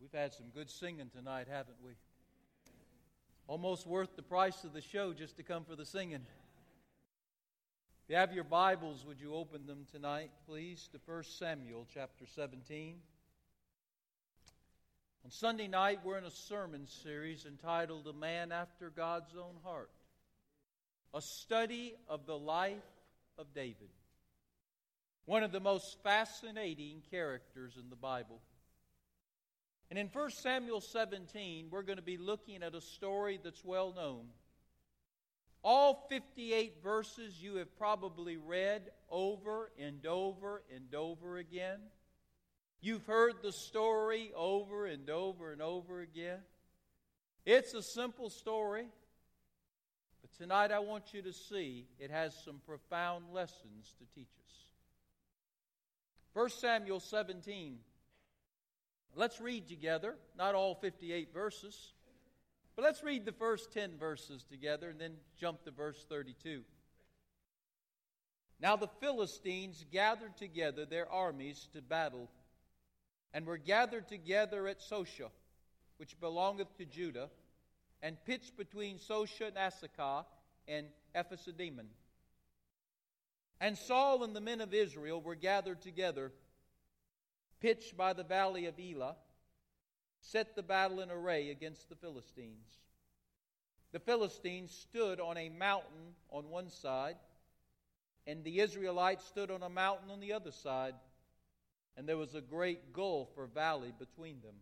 We've had some good singing tonight, haven't we? Almost worth the price of the show just to come for the singing. If you have your Bibles, would you open them tonight, please, to 1 Samuel chapter 17. On Sunday night, we're in a sermon series entitled A Man After God's Own Heart, a study of the life of David, one of the most fascinating characters in the Bible. And in 1 Samuel 17, we're going to be looking at a story that's well known. All 58 verses you have probably read over and over and over again. You've heard the story over and over and over again. It's a simple story, but tonight I want you to see it has some profound lessons to teach us. 1 Samuel 17 Let's read together, not all 58 verses, but let's read the first 10 verses together and then jump to verse 32. Now the Philistines gathered together their armies to battle, and were gathered together at Socoh, which belongeth to Judah, and pitched between Socoh and Azekah and Ephesdammim. And Saul and the men of Israel were gathered together pitched by the valley of Elah, set the battle in array against the Philistines. The Philistines stood on a mountain on one side, and the Israelites stood on a mountain on the other side, and there was a great gulf or valley between them.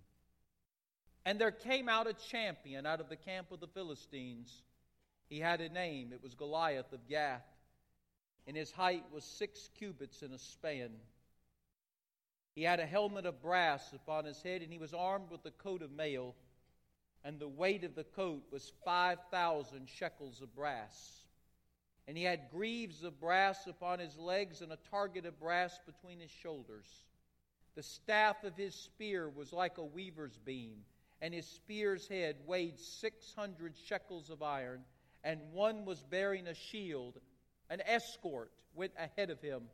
And there came out a champion out of the camp of the Philistines. He had a name, it was Goliath of Gath, and his height was six cubits and a span. He had a helmet of brass upon his head, and he was armed with a coat of mail, and the weight of the coat was 5,000 shekels of brass. And he had greaves of brass upon his legs, and a target of brass between his shoulders. The staff of his spear was like a weaver's beam, and his spear's head weighed 600 shekels of iron, and one was bearing a shield. An escort went ahead of him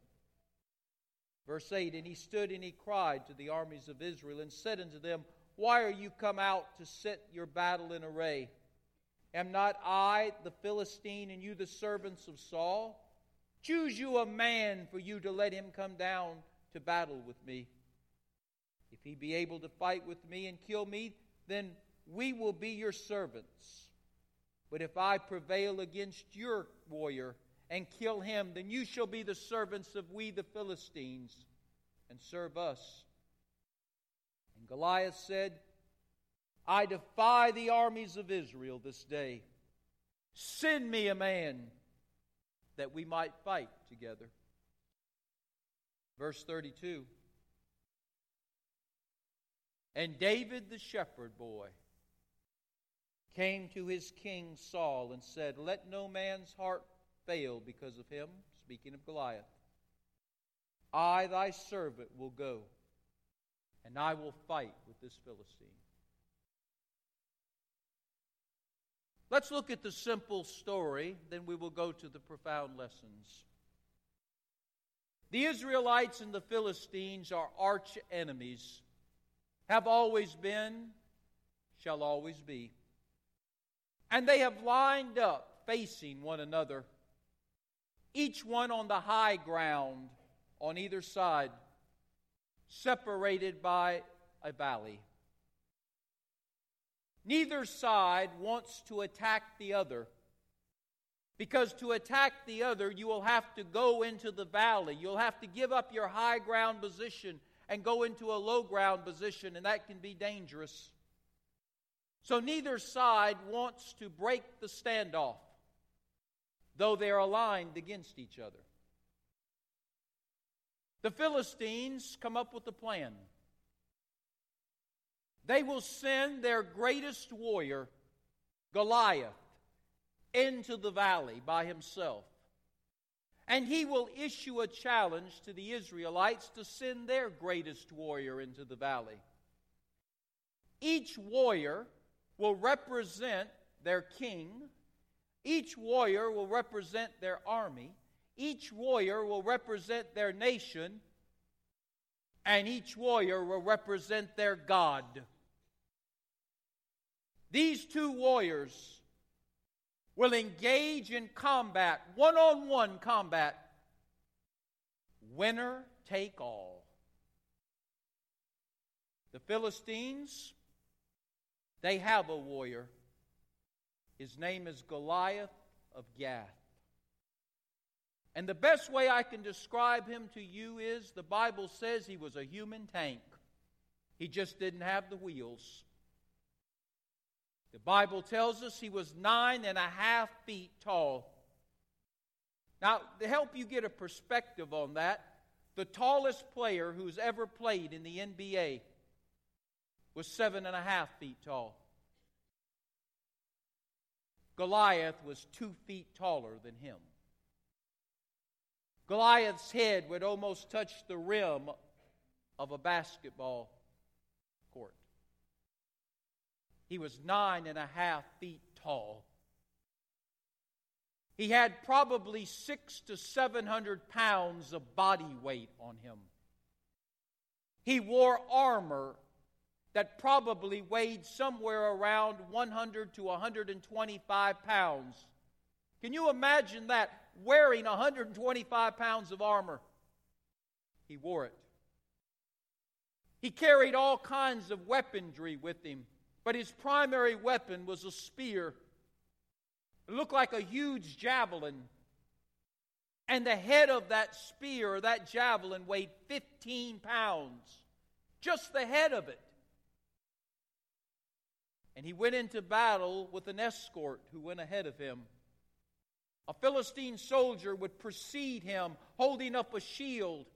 Verse 8 And he stood and he cried to the armies of Israel and said unto them, Why are you come out to set your battle in array? Am not I the Philistine and you the servants of Saul? Choose you a man for you to let him come down to battle with me. If he be able to fight with me and kill me, then we will be your servants. But if I prevail against your warrior, and kill him, then you shall be the servants of we the Philistines and serve us. And Goliath said, I defy the armies of Israel this day. Send me a man that we might fight together. Verse 32 And David the shepherd boy came to his king Saul and said, Let no man's heart fail because of him, speaking of Goliath. I, thy servant, will go, and I will fight with this Philistine. Let's look at the simple story, then we will go to the profound lessons. The Israelites and the Philistines are arch enemies, have always been, shall always be. And they have lined up facing one another each one on the high ground on either side, separated by a valley. Neither side wants to attack the other. Because to attack the other, you will have to go into the valley. You'll have to give up your high ground position and go into a low ground position, and that can be dangerous. So neither side wants to break the standoff though they are aligned against each other. The Philistines come up with a plan. They will send their greatest warrior, Goliath, into the valley by himself. And he will issue a challenge to the Israelites to send their greatest warrior into the valley. Each warrior will represent their king each warrior will represent their army, each warrior will represent their nation, and each warrior will represent their God. these two warriors will engage in combat, one on one combat, winner take all. The Philistines, they have a warrior. His name is Goliath of Gath. And the best way I can describe him to you is the Bible says he was a human tank. He just didn't have the wheels. The Bible tells us he was nine and a half feet tall. Now, to help you get a perspective on that, the tallest player who's ever played in the NBA was seven and a half feet tall. Goliath was two feet taller than him. Goliath's head would almost touch the rim of a basketball court. He was nine and a half feet tall. He had probably six to seven hundred pounds of body weight on him. He wore armor that probably weighed somewhere around 100 to 125 pounds. Can you imagine that? Wearing 125 pounds of armor. He wore it. He carried all kinds of weaponry with him, but his primary weapon was a spear. It looked like a huge javelin. And the head of that spear or that javelin weighed 15 pounds. Just the head of it. And he went into battle with an escort who went ahead of him. A Philistine soldier would precede him holding up a shield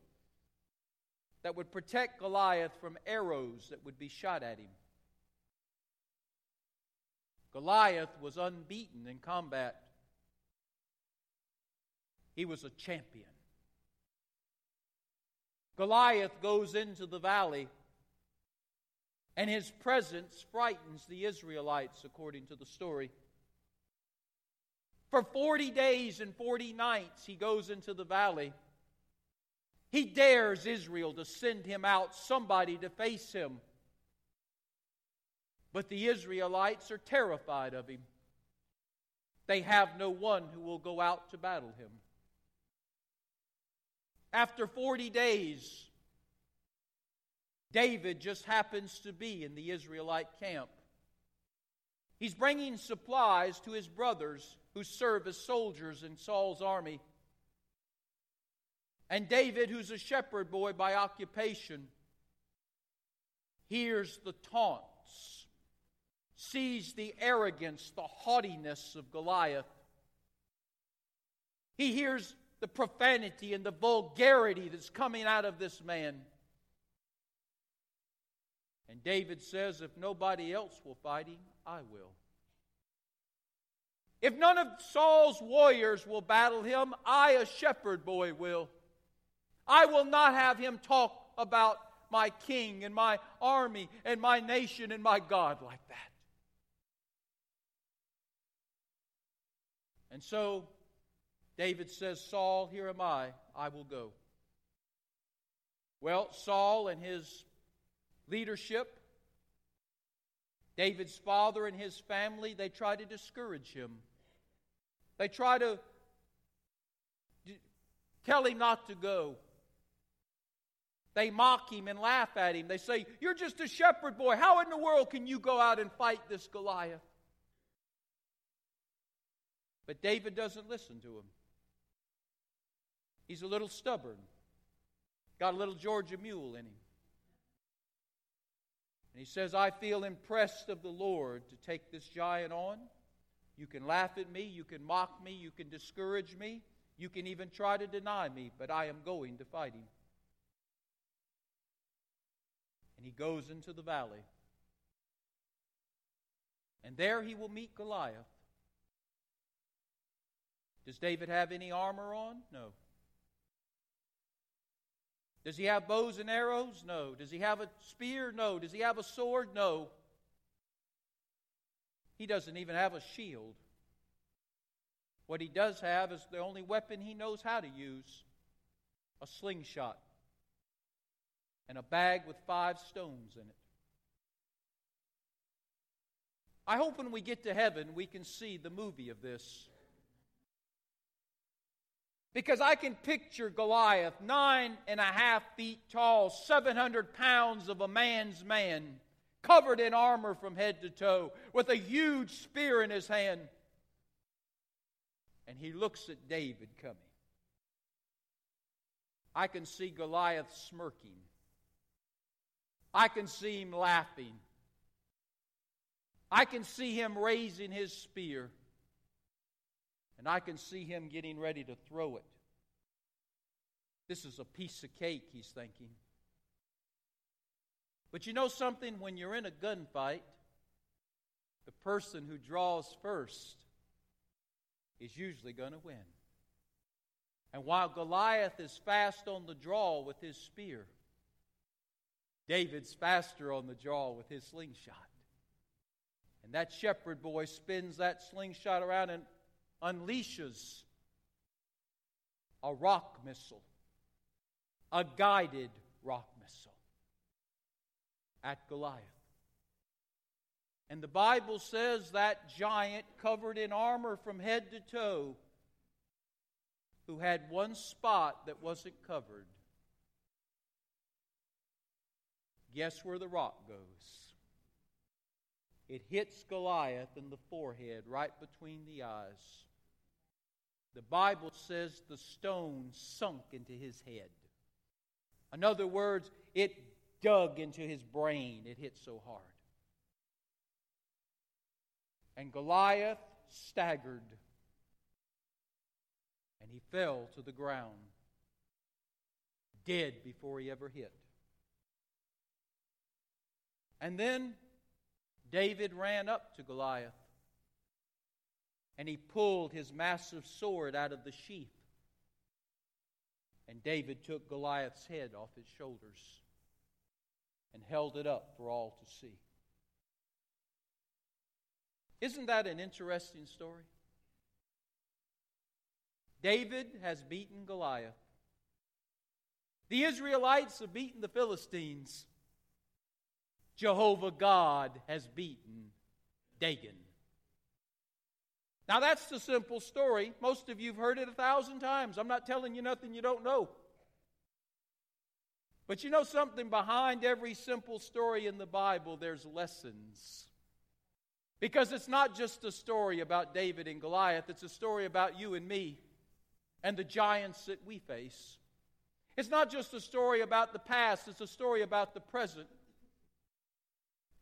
that would protect Goliath from arrows that would be shot at him. Goliath was unbeaten in combat. He was a champion. Goliath goes into the valley, and his presence frightens the Israelites, according to the story. For 40 days and 40 nights, he goes into the valley. He dares Israel to send him out, somebody to face him. But the Israelites are terrified of him. They have no one who will go out to battle him. After 40 days, David just happens to be in the Israelite camp. He's bringing supplies to his brothers who serve as soldiers in Saul's army. And David, who's a shepherd boy by occupation, hears the taunts, sees the arrogance, the haughtiness of Goliath. He hears the profanity and the vulgarity that's coming out of this man. And David says, If nobody else will fight him, I will. If none of Saul's warriors will battle him, I, a shepherd boy, will. I will not have him talk about my king and my army and my nation and my God like that. And so David says, Saul, here am I, I will go. Well, Saul and his leadership, David's father and his family, they try to discourage him. They try to tell him not to go. They mock him and laugh at him. They say, You're just a shepherd boy. How in the world can you go out and fight this Goliath? But David doesn't listen to him. He's a little stubborn, got a little Georgia mule in him. And he says, I feel impressed of the Lord to take this giant on. You can laugh at me, you can mock me, you can discourage me, you can even try to deny me, but I am going to fight him. and he goes into the valley. And there he will meet Goliath. Does David have any armor on? No. Does he have bows and arrows? No. Does he have a spear? No. Does he have a sword? No. He doesn't even have a shield. What he does have is the only weapon he knows how to use a slingshot and a bag with five stones in it. I hope when we get to heaven, we can see the movie of this. Because I can picture Goliath, nine and a half feet tall, 700 pounds of a man's man, covered in armor from head to toe, with a huge spear in his hand. And he looks at David coming. I can see Goliath smirking. I can see him laughing. I can see him raising his spear. And I can see him getting ready to throw it. This is a piece of cake, he's thinking. But you know something? When you're in a gunfight, the person who draws first is usually going to win. And while Goliath is fast on the draw with his spear, David's faster on the draw with his slingshot. And that shepherd boy spins that slingshot around and unleashes a rock missile, a guided rock missile at Goliath. And the Bible says that giant, covered in armor from head to toe, who had one spot that wasn't covered, guess where the rock goes? It hits Goliath in the forehead, right between the eyes. The Bible says the stone sunk into his head. In other words, it dug into his brain. It hit so hard. And Goliath staggered and he fell to the ground, dead before he ever hit. And then David ran up to Goliath and he pulled his massive sword out of the sheath. And David took Goliath's head off his shoulders and held it up for all to see. Isn't that an interesting story? David has beaten Goliath. The Israelites have beaten the Philistines. Jehovah God has beaten Dagon. Now, that's the simple story. Most of you have heard it a thousand times. I'm not telling you nothing you don't know. But you know something? Behind every simple story in the Bible, there's lessons. Because it's not just a story about David and Goliath, it's a story about you and me and the giants that we face. It's not just a story about the past, it's a story about the present.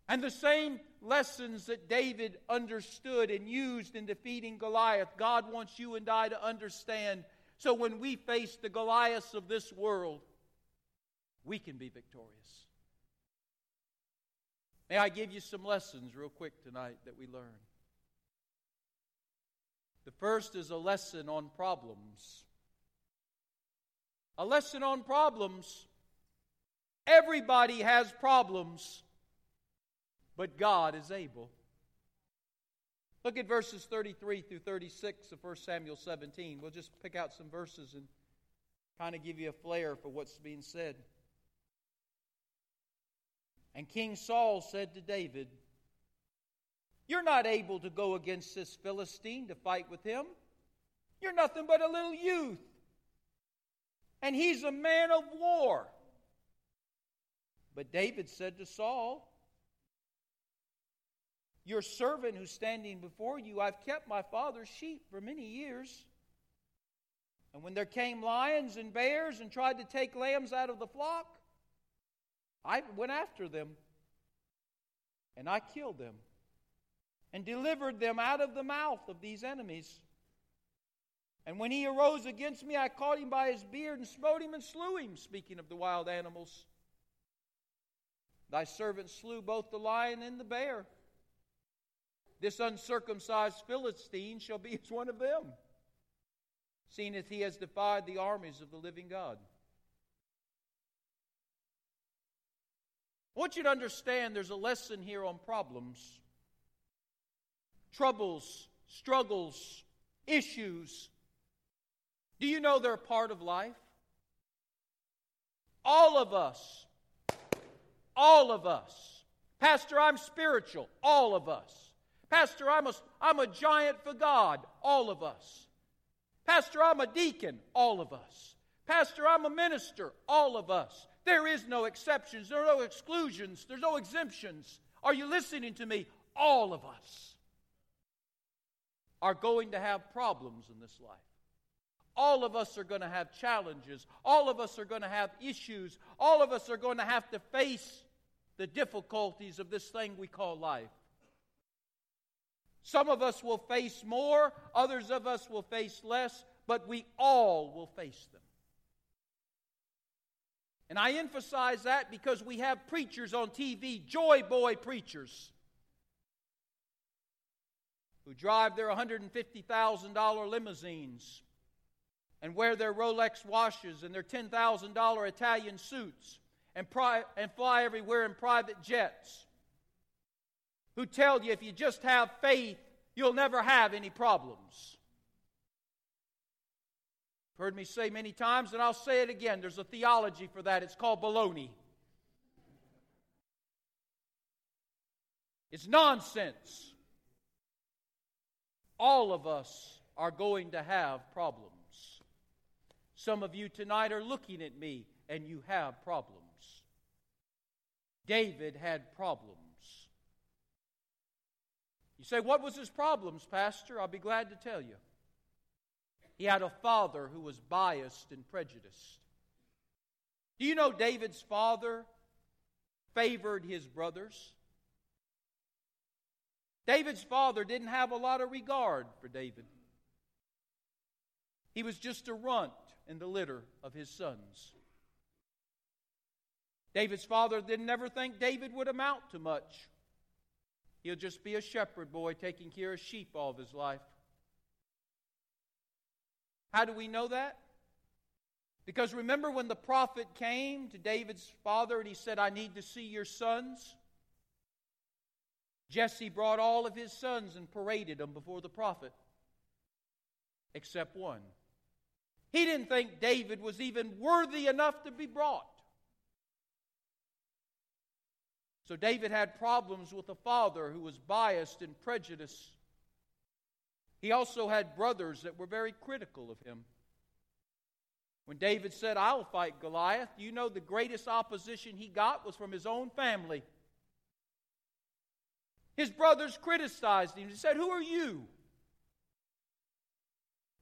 And the same lessons that David understood and used in defeating Goliath, God wants you and I to understand. So when we face the Goliaths of this world, we can be victorious. May I give you some lessons real quick tonight that we learn? The first is a lesson on problems. A lesson on problems. Everybody has problems but God is able. Look at verses 33 through 36 of 1 Samuel 17. We'll just pick out some verses and kind of give you a flair for what's being said. And King Saul said to David, You're not able to go against this Philistine to fight with him. You're nothing but a little youth. And he's a man of war. But David said to Saul, your servant who's standing before you, I've kept my father's sheep for many years. And when there came lions and bears and tried to take lambs out of the flock, I went after them and I killed them and delivered them out of the mouth of these enemies. And when he arose against me, I caught him by his beard and smote him and slew him, speaking of the wild animals. Thy servant slew both the lion and the bear. This uncircumcised Philistine shall be as one of them, seeing as he has defied the armies of the living God. I want you to understand there's a lesson here on problems, troubles, struggles, issues. Do you know they're part of life? All of us, all of us. Pastor, I'm spiritual. All of us. Pastor, I'm a, I'm a giant for God, all of us. Pastor, I'm a deacon, all of us. Pastor, I'm a minister, all of us. There is no exceptions, there are no exclusions, there's no exemptions. Are you listening to me? All of us are going to have problems in this life. All of us are going to have challenges. All of us are going to have issues. All of us are going to have to face the difficulties of this thing we call life. Some of us will face more, others of us will face less, but we all will face them. And I emphasize that because we have preachers on TV, joy boy preachers, who drive their $150,000 limousines and wear their Rolex watches and their $10,000 Italian suits and, pri- and fly everywhere in private jets who tell you if you just have faith, you'll never have any problems. Heard me say many times, and I'll say it again. There's a theology for that. It's called baloney. It's nonsense. All of us are going to have problems. Some of you tonight are looking at me and you have problems. David had problems. You say, What was his problems, Pastor? I'll be glad to tell you. He had a father who was biased and prejudiced. Do you know David's father favored his brothers? David's father didn't have a lot of regard for David. He was just a runt in the litter of his sons. David's father didn't ever think David would amount to much. He'll just be a shepherd boy taking care of sheep all of his life. How do we know that? Because remember when the prophet came to David's father and he said, I need to see your sons? Jesse brought all of his sons and paraded them before the prophet, except one. He didn't think David was even worthy enough to be brought. So David had problems with a father who was biased and prejudiced. He also had brothers that were very critical of him. When David said, I'll fight Goliath, you know the greatest opposition he got was from his own family. His brothers criticized him. He said, Who are you?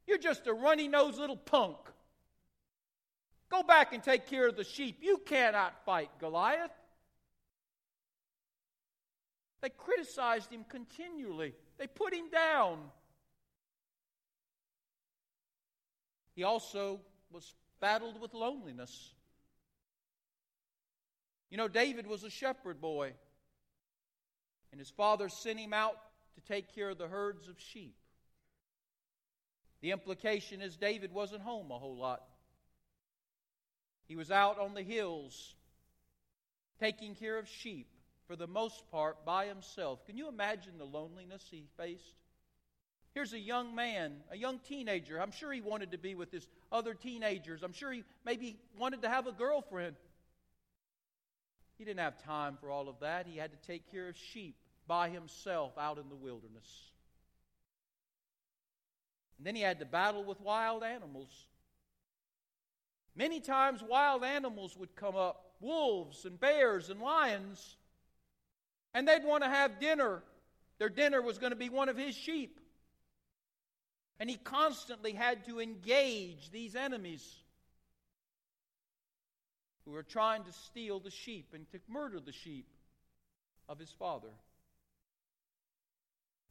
You're just a runny nosed little punk. Go back and take care of the sheep. You cannot fight Goliath. They criticized him continually, they put him down. He also was battled with loneliness. You know, David was a shepherd boy, and his father sent him out to take care of the herds of sheep. The implication is David wasn't home a whole lot. He was out on the hills taking care of sheep for the most part, by himself. Can you imagine the loneliness he faced? Here's a young man, a young teenager. I'm sure he wanted to be with his other teenagers. I'm sure he maybe wanted to have a girlfriend. He didn't have time for all of that. He had to take care of sheep by himself out in the wilderness. And then he had to battle with wild animals. Many times, wild animals would come up wolves and bears and lions. And they'd want to have dinner. Their dinner was going to be one of his sheep. And he constantly had to engage these enemies who were trying to steal the sheep and to murder the sheep of his father.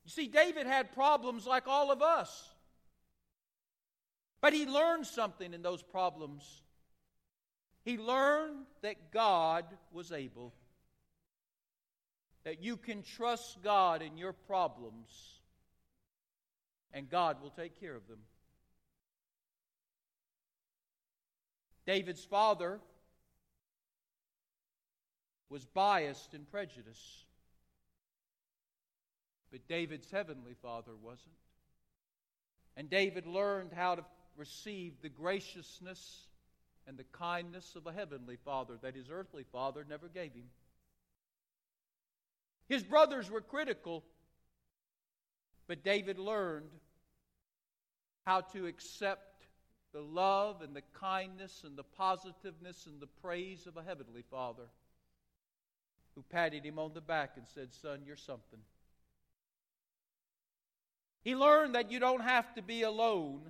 You see, David had problems like all of us. But he learned something in those problems. He learned that God was able that you can trust God in your problems, and God will take care of them. David's father was biased and prejudiced, but David's heavenly father wasn't. And David learned how to receive the graciousness and the kindness of a heavenly father that his earthly father never gave him. His brothers were critical. But David learned how to accept the love and the kindness and the positiveness and the praise of a heavenly Father who patted him on the back and said, Son, you're something. He learned that you don't have to be alone,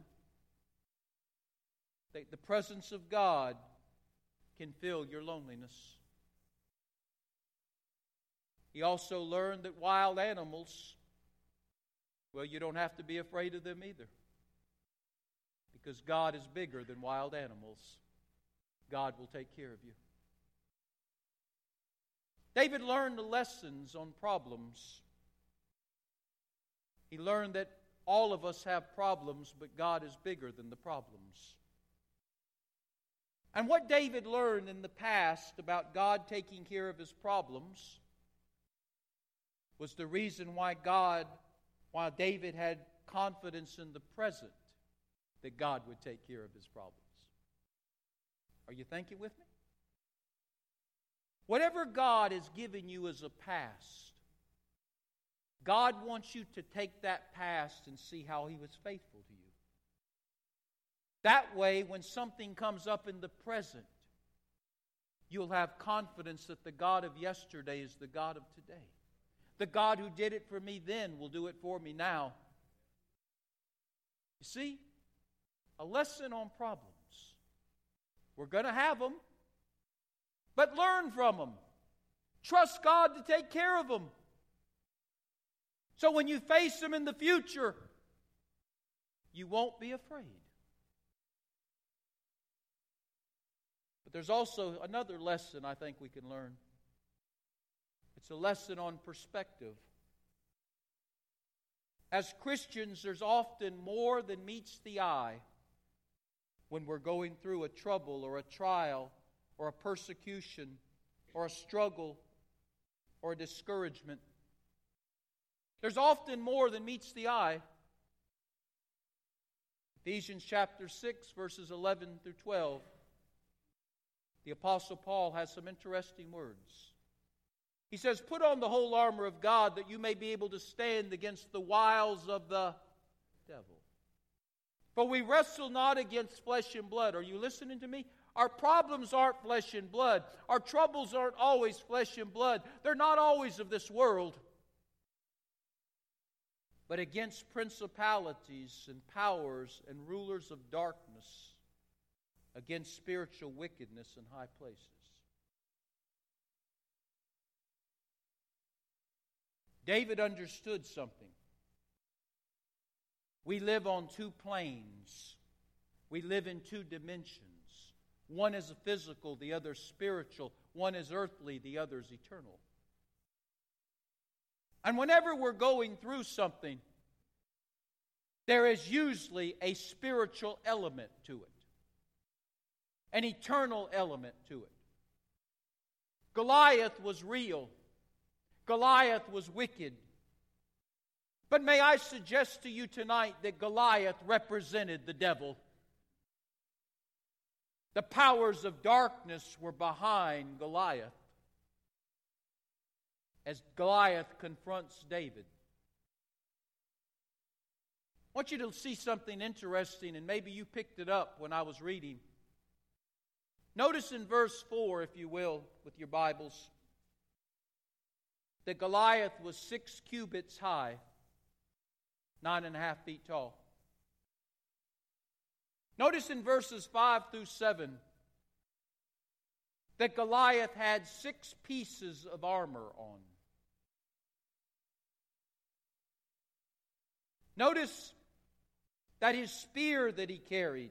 that the presence of God can fill your loneliness. He also learned that wild animals, well, you don't have to be afraid of them either. Because God is bigger than wild animals. God will take care of you. David learned the lessons on problems. He learned that all of us have problems, but God is bigger than the problems. And what David learned in the past about God taking care of his problems was the reason why God, why David had confidence in the present that God would take care of his problems. Are you thinking with me? Whatever God has given you as a past, God wants you to take that past and see how He was faithful to you. That way, when something comes up in the present, you'll have confidence that the God of yesterday is the God of today. The God who did it for me then will do it for me now. You see, a lesson on problems. We're going to have them, but learn from them. Trust God to take care of them. So when you face them in the future, you won't be afraid. But there's also another lesson I think we can learn. It's a lesson on perspective. As Christians, there's often more than meets the eye when we're going through a trouble or a trial or a persecution or a struggle or a discouragement. There's often more than meets the eye. Ephesians chapter 6, verses 11 through 12. The Apostle Paul has some interesting words. He says, Put on the whole armor of God that you may be able to stand against the wiles of the devil. For we wrestle not against flesh and blood. Are you listening to me? Our problems aren't flesh and blood. Our troubles aren't always flesh and blood. They're not always of this world. But against principalities and powers and rulers of darkness, against spiritual wickedness in high places. David understood something. We live on two planes, we live in two dimensions. One is physical, the other spiritual. One is earthly, the other is eternal. And whenever we're going through something, there is usually a spiritual element to it, an eternal element to it. Goliath was real. Goliath was wicked. But may I suggest to you tonight that Goliath represented the devil. The powers of darkness were behind Goliath as Goliath confronts David. I want you to see something interesting, and maybe you picked it up when I was reading. Notice in verse 4, if you will, with your Bibles that Goliath was six cubits high, nine and a half feet tall. Notice in verses 5 through 7 that Goliath had six pieces of armor on. Notice that his spear that he carried,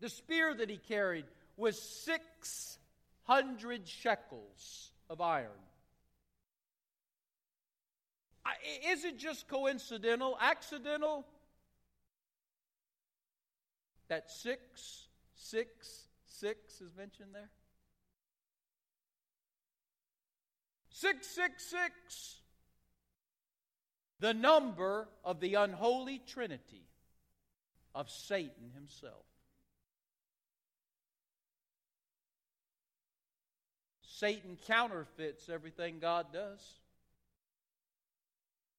the spear that he carried, was 600 shekels of iron. Is it just coincidental, accidental? That six, six, six is mentioned there? Six, six, six. The number of the unholy trinity of Satan himself. Satan counterfeits everything God does.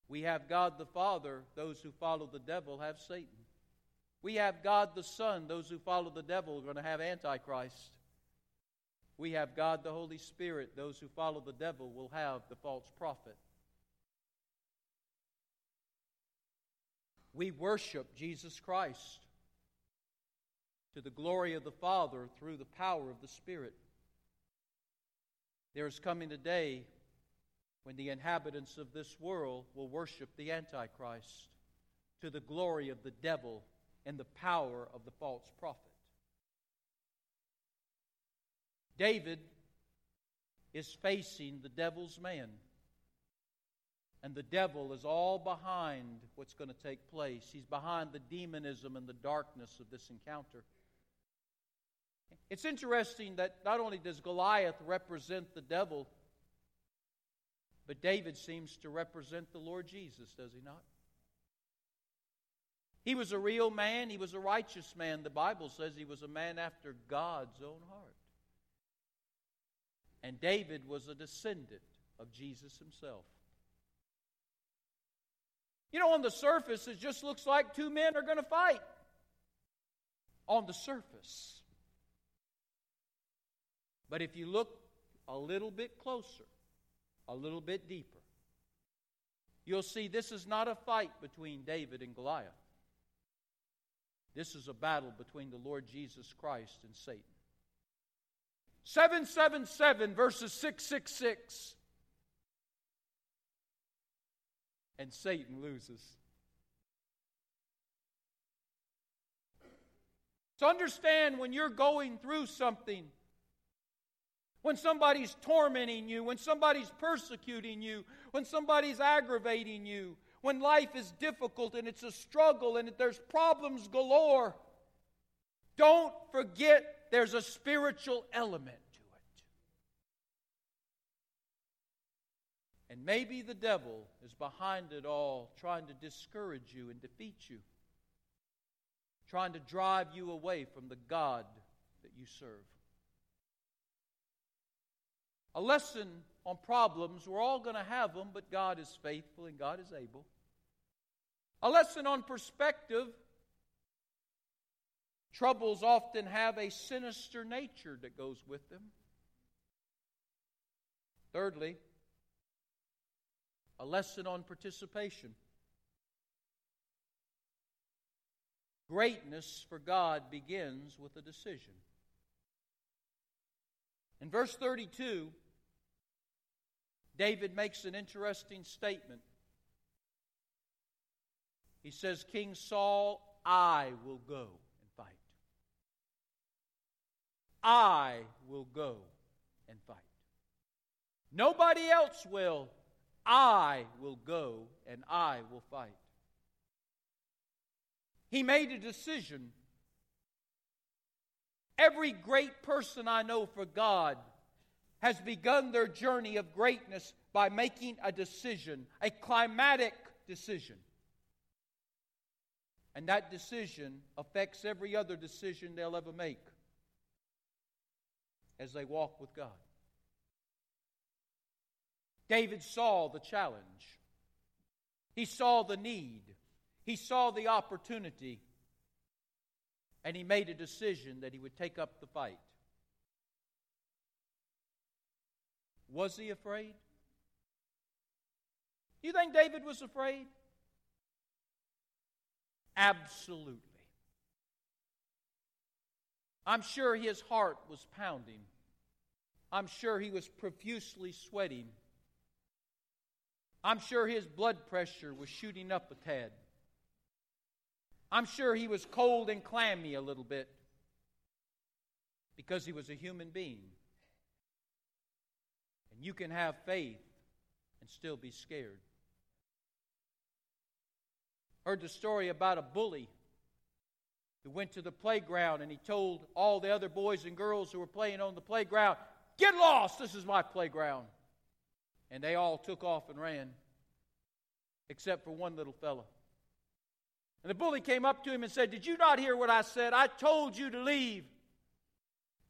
We have God the Father, those who follow the devil have Satan. We have God the Son, those who follow the devil are going to have Antichrist. We have God the Holy Spirit, those who follow the devil will have the false prophet. We worship Jesus Christ to the glory of the Father through the power of the Spirit. There is coming a day when the inhabitants of this world will worship the Antichrist to the glory of the devil and the power of the false prophet. David is facing the devil's man. And the devil is all behind what's going to take place. He's behind the demonism and the darkness of this encounter. It's interesting that not only does Goliath represent the devil, but David seems to represent the Lord Jesus, does he not? He was a real man, he was a righteous man. The Bible says he was a man after God's own heart. And David was a descendant of Jesus himself. You know, on the surface, it just looks like two men are going to fight. On the surface. But if you look a little bit closer, a little bit deeper, you'll see this is not a fight between David and Goliath. This is a battle between the Lord Jesus Christ and Satan. 777 verses 666. And Satan loses. So understand when you're going through something, when somebody's tormenting you, when somebody's persecuting you, when somebody's aggravating you, when life is difficult and it's a struggle and there's problems galore, don't forget there's a spiritual element to it. And maybe the devil is behind it all, trying to discourage you and defeat you, trying to drive you away from the God that you serve. A lesson on problems, we're all going to have them, but God is faithful and God is able. A lesson on perspective. Troubles often have a sinister nature that goes with them. Thirdly, a lesson on participation. Greatness for God begins with a decision. In verse 32, David makes an interesting statement. He says, King Saul, I will go and fight. I will go and fight. Nobody else will. I will go and I will fight. He made a decision. Every great person I know for God has begun their journey of greatness by making a decision, a climatic decision. And that decision affects every other decision they'll ever make as they walk with God. David saw the challenge, he saw the need, he saw the opportunity, and he made a decision that he would take up the fight. Was he afraid? You think David was afraid? Absolutely. I'm sure his heart was pounding. I'm sure he was profusely sweating. I'm sure his blood pressure was shooting up a tad. I'm sure he was cold and clammy a little bit because he was a human being. And you can have faith and still be scared. Heard the story about a bully who went to the playground and he told all the other boys and girls who were playing on the playground, Get lost, this is my playground. And they all took off and ran, except for one little fellow. And the bully came up to him and said, Did you not hear what I said? I told you to leave.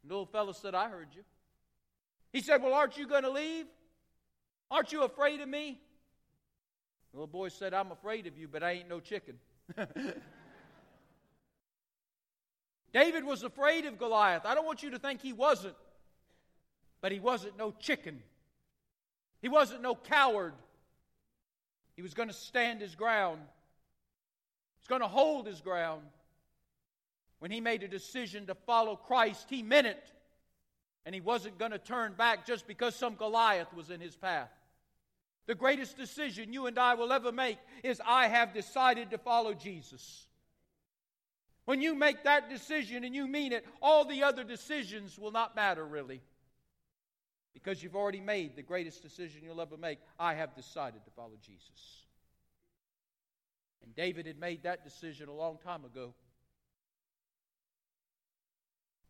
And the little fellow said, I heard you. He said, Well, aren't you going to leave? Aren't you afraid of me? The little boy said, I'm afraid of you, but I ain't no chicken. David was afraid of Goliath. I don't want you to think he wasn't, but he wasn't no chicken. He wasn't no coward. He was going to stand his ground. He's going to hold his ground. When he made a decision to follow Christ, he meant it. And he wasn't going to turn back just because some Goliath was in his path. The greatest decision you and I will ever make is I have decided to follow Jesus. When you make that decision and you mean it, all the other decisions will not matter really. Because you've already made the greatest decision you'll ever make. I have decided to follow Jesus. And David had made that decision a long time ago.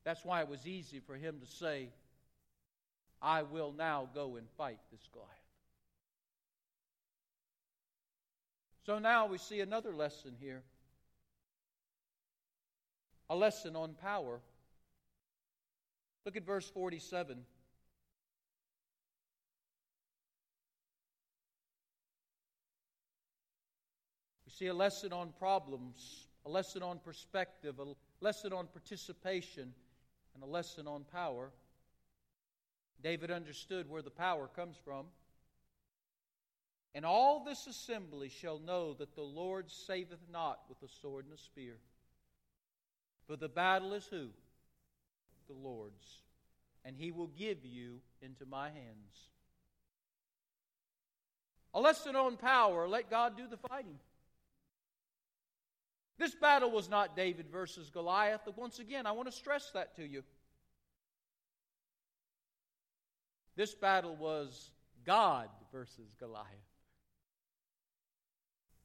That's why it was easy for him to say, I will now go and fight this Goliath. So now we see another lesson here a lesson on power. Look at verse 47. We see a lesson on problems, a lesson on perspective, a lesson on participation, and a lesson on power. David understood where the power comes from. And all this assembly shall know that the Lord saveth not with a sword and a spear. For the battle is who? The Lord's. And he will give you into my hands. A lesson on power. Let God do the fighting. This battle was not David versus Goliath. But once again, I want to stress that to you. This battle was God versus Goliath.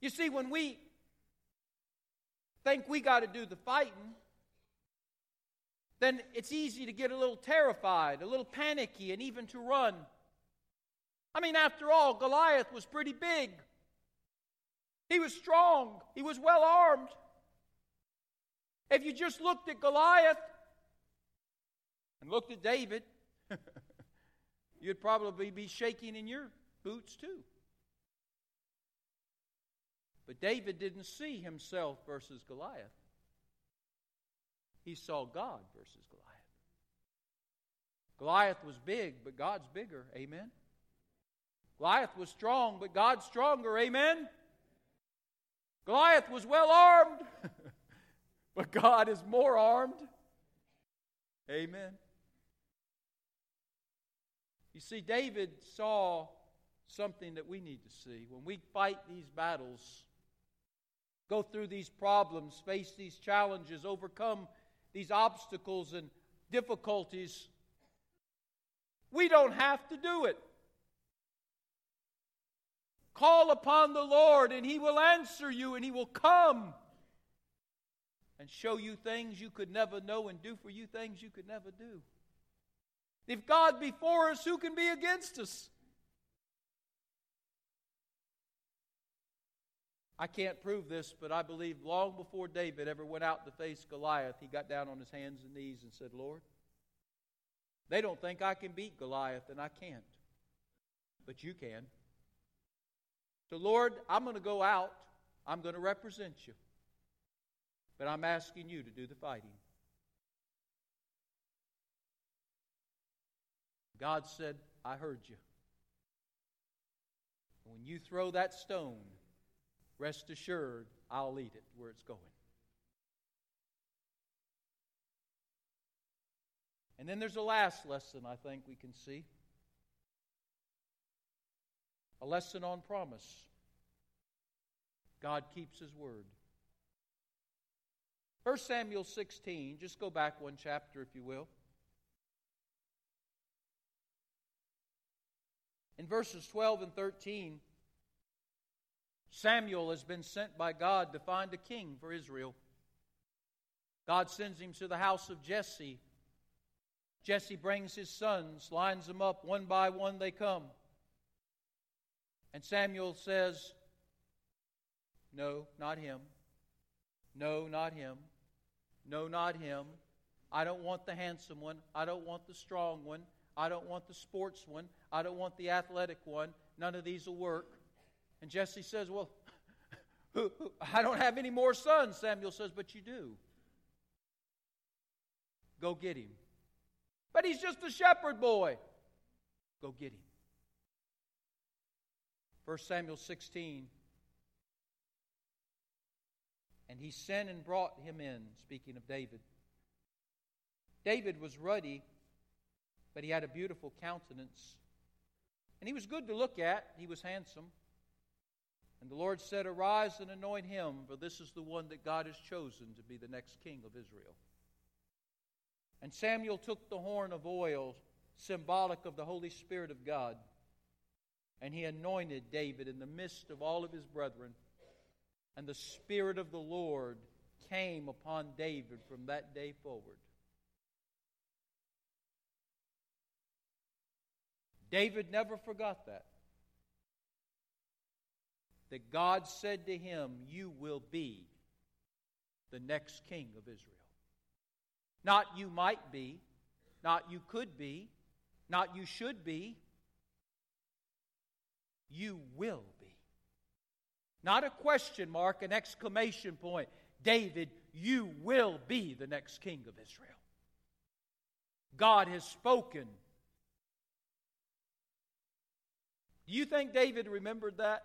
You see, when we think we got to do the fighting, then it's easy to get a little terrified, a little panicky, and even to run. I mean, after all, Goliath was pretty big. He was strong, he was well armed. If you just looked at Goliath and looked at David, you'd probably be shaking in your boots too. But David didn't see himself versus Goliath. He saw God versus Goliath. Goliath was big, but God's bigger. Amen. Goliath was strong, but God's stronger. Amen. Goliath was well armed, but God is more armed. Amen. You see, David saw something that we need to see. When we fight these battles, go through these problems, face these challenges, overcome these obstacles and difficulties, we don't have to do it. Call upon the Lord, and He will answer you, and He will come and show you things you could never know and do for you things you could never do. If God be for us, who can be against us? I can't prove this, but I believe long before David ever went out to face Goliath, he got down on his hands and knees and said, Lord, they don't think I can beat Goliath, and I can't. But you can. So, Lord, I'm going to go out. I'm going to represent you. But I'm asking you to do the fighting. God said, I heard you. When you throw that stone, rest assured I'll lead it where it's going. And then there's a last lesson I think we can see a lesson on promise. God keeps his word. 1 Samuel 16, just go back one chapter if you will. In verses 12 and 13, Samuel has been sent by God to find a king for Israel. God sends him to the house of Jesse. Jesse brings his sons, lines them up, one by one they come. And Samuel says, No, not him. No, not him. No, not him. I don't want the handsome one. I don't want the strong one. I don't want the sports one. I don't want the athletic one. None of these will work. And Jesse says, Well, I don't have any more sons. Samuel says, But you do. Go get him. But he's just a shepherd boy. Go get him. 1 Samuel 16. And he sent and brought him in, speaking of David. David was ruddy, but he had a beautiful countenance. And he was good to look at, he was handsome. And the Lord said, Arise and anoint him, for this is the one that God has chosen to be the next king of Israel. And Samuel took the horn of oil, symbolic of the Holy Spirit of God, and he anointed David in the midst of all of his brethren. And the Spirit of the Lord came upon David from that day forward. David never forgot that. That God said to him, You will be the next king of Israel. Not you might be, not you could be, not you should be. You will be. Not a question mark, an exclamation point. David, you will be the next king of Israel. God has spoken Do you think David remembered that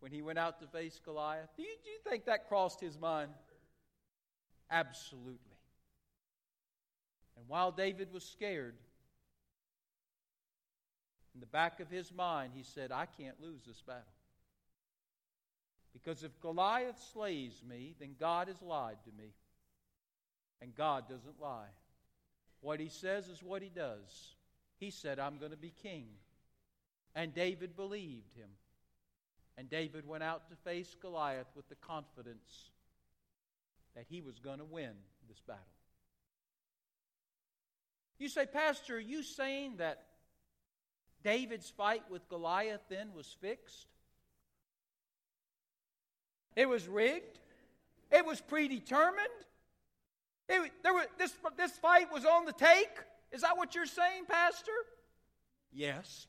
when he went out to face Goliath? Do you, do you think that crossed his mind? Absolutely. And while David was scared, in the back of his mind, he said, I can't lose this battle. Because if Goliath slays me, then God has lied to me. And God doesn't lie. What he says is what he does. He said, I'm going to be king. And David believed him. And David went out to face Goliath with the confidence that he was going to win this battle. You say, Pastor, are you saying that David's fight with Goliath then was fixed? It was rigged? It was predetermined? It, there was, this, this fight was on the take? Is that what you're saying, Pastor? Yes.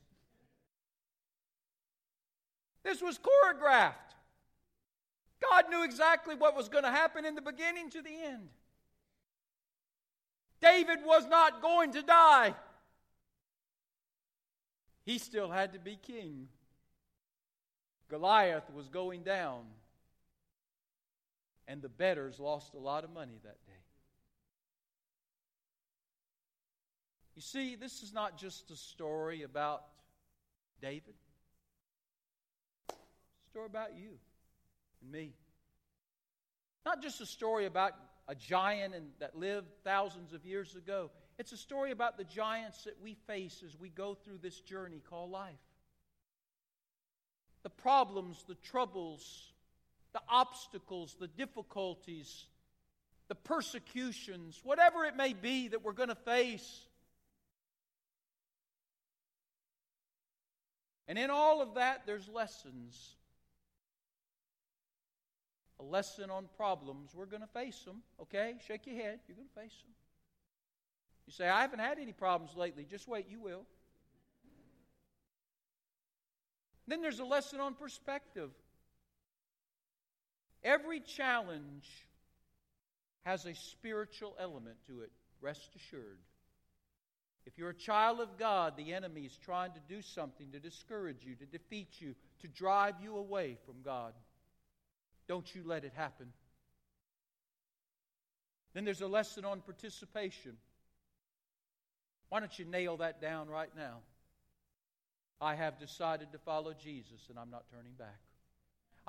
This was choreographed. God knew exactly what was going to happen in the beginning to the end. David was not going to die. He still had to be king. Goliath was going down. And the betters lost a lot of money that day. You see, this is not just a story about David it's a story about you and me. Not just a story about a giant and, that lived thousands of years ago. It's a story about the giants that we face as we go through this journey called life. The problems, the troubles, the obstacles, the difficulties, the persecutions, whatever it may be that we're going to face. And in all of that, there's lessons a lesson on problems. We're going to face them, okay? Shake your head. You're going to face them. You say, I haven't had any problems lately. Just wait, you will. Then there's a lesson on perspective. Every challenge has a spiritual element to it, rest assured. If you're a child of God, the enemy is trying to do something to discourage you, to defeat you, to drive you away from God. Don't you let it happen. Then there's a lesson on participation. Why don't you nail that down right now? I have decided to follow Jesus and I'm not turning back.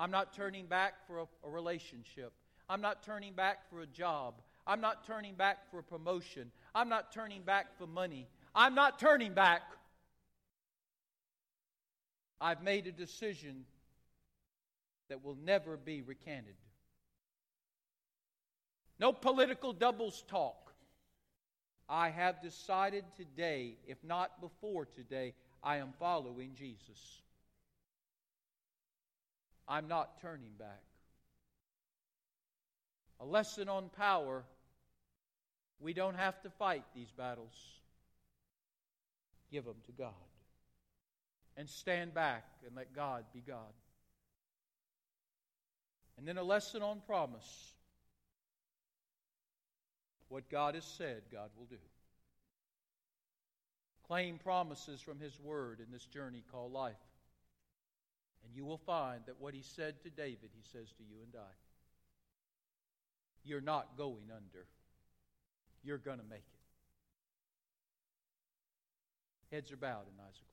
I'm not turning back for a, a, relationship. I'm not turning back for a job. I'm not turning back for a promotion. I'm not turning back for money. I'm not turning back. I've made a decision that will never be recanted. No political doubles talk. I have decided today, if not before today, I am following Jesus. I'm not turning back. A lesson on power we don't have to fight these battles, give them to God. and stand back and let God be God. And then a lesson on promise. What God has said, God will do. Claim promises from His Word in this journey called life. And you will find that what He said to David, He says to you and I. You're not going under. You're going to make it. Heads are bowed and eyes are closed.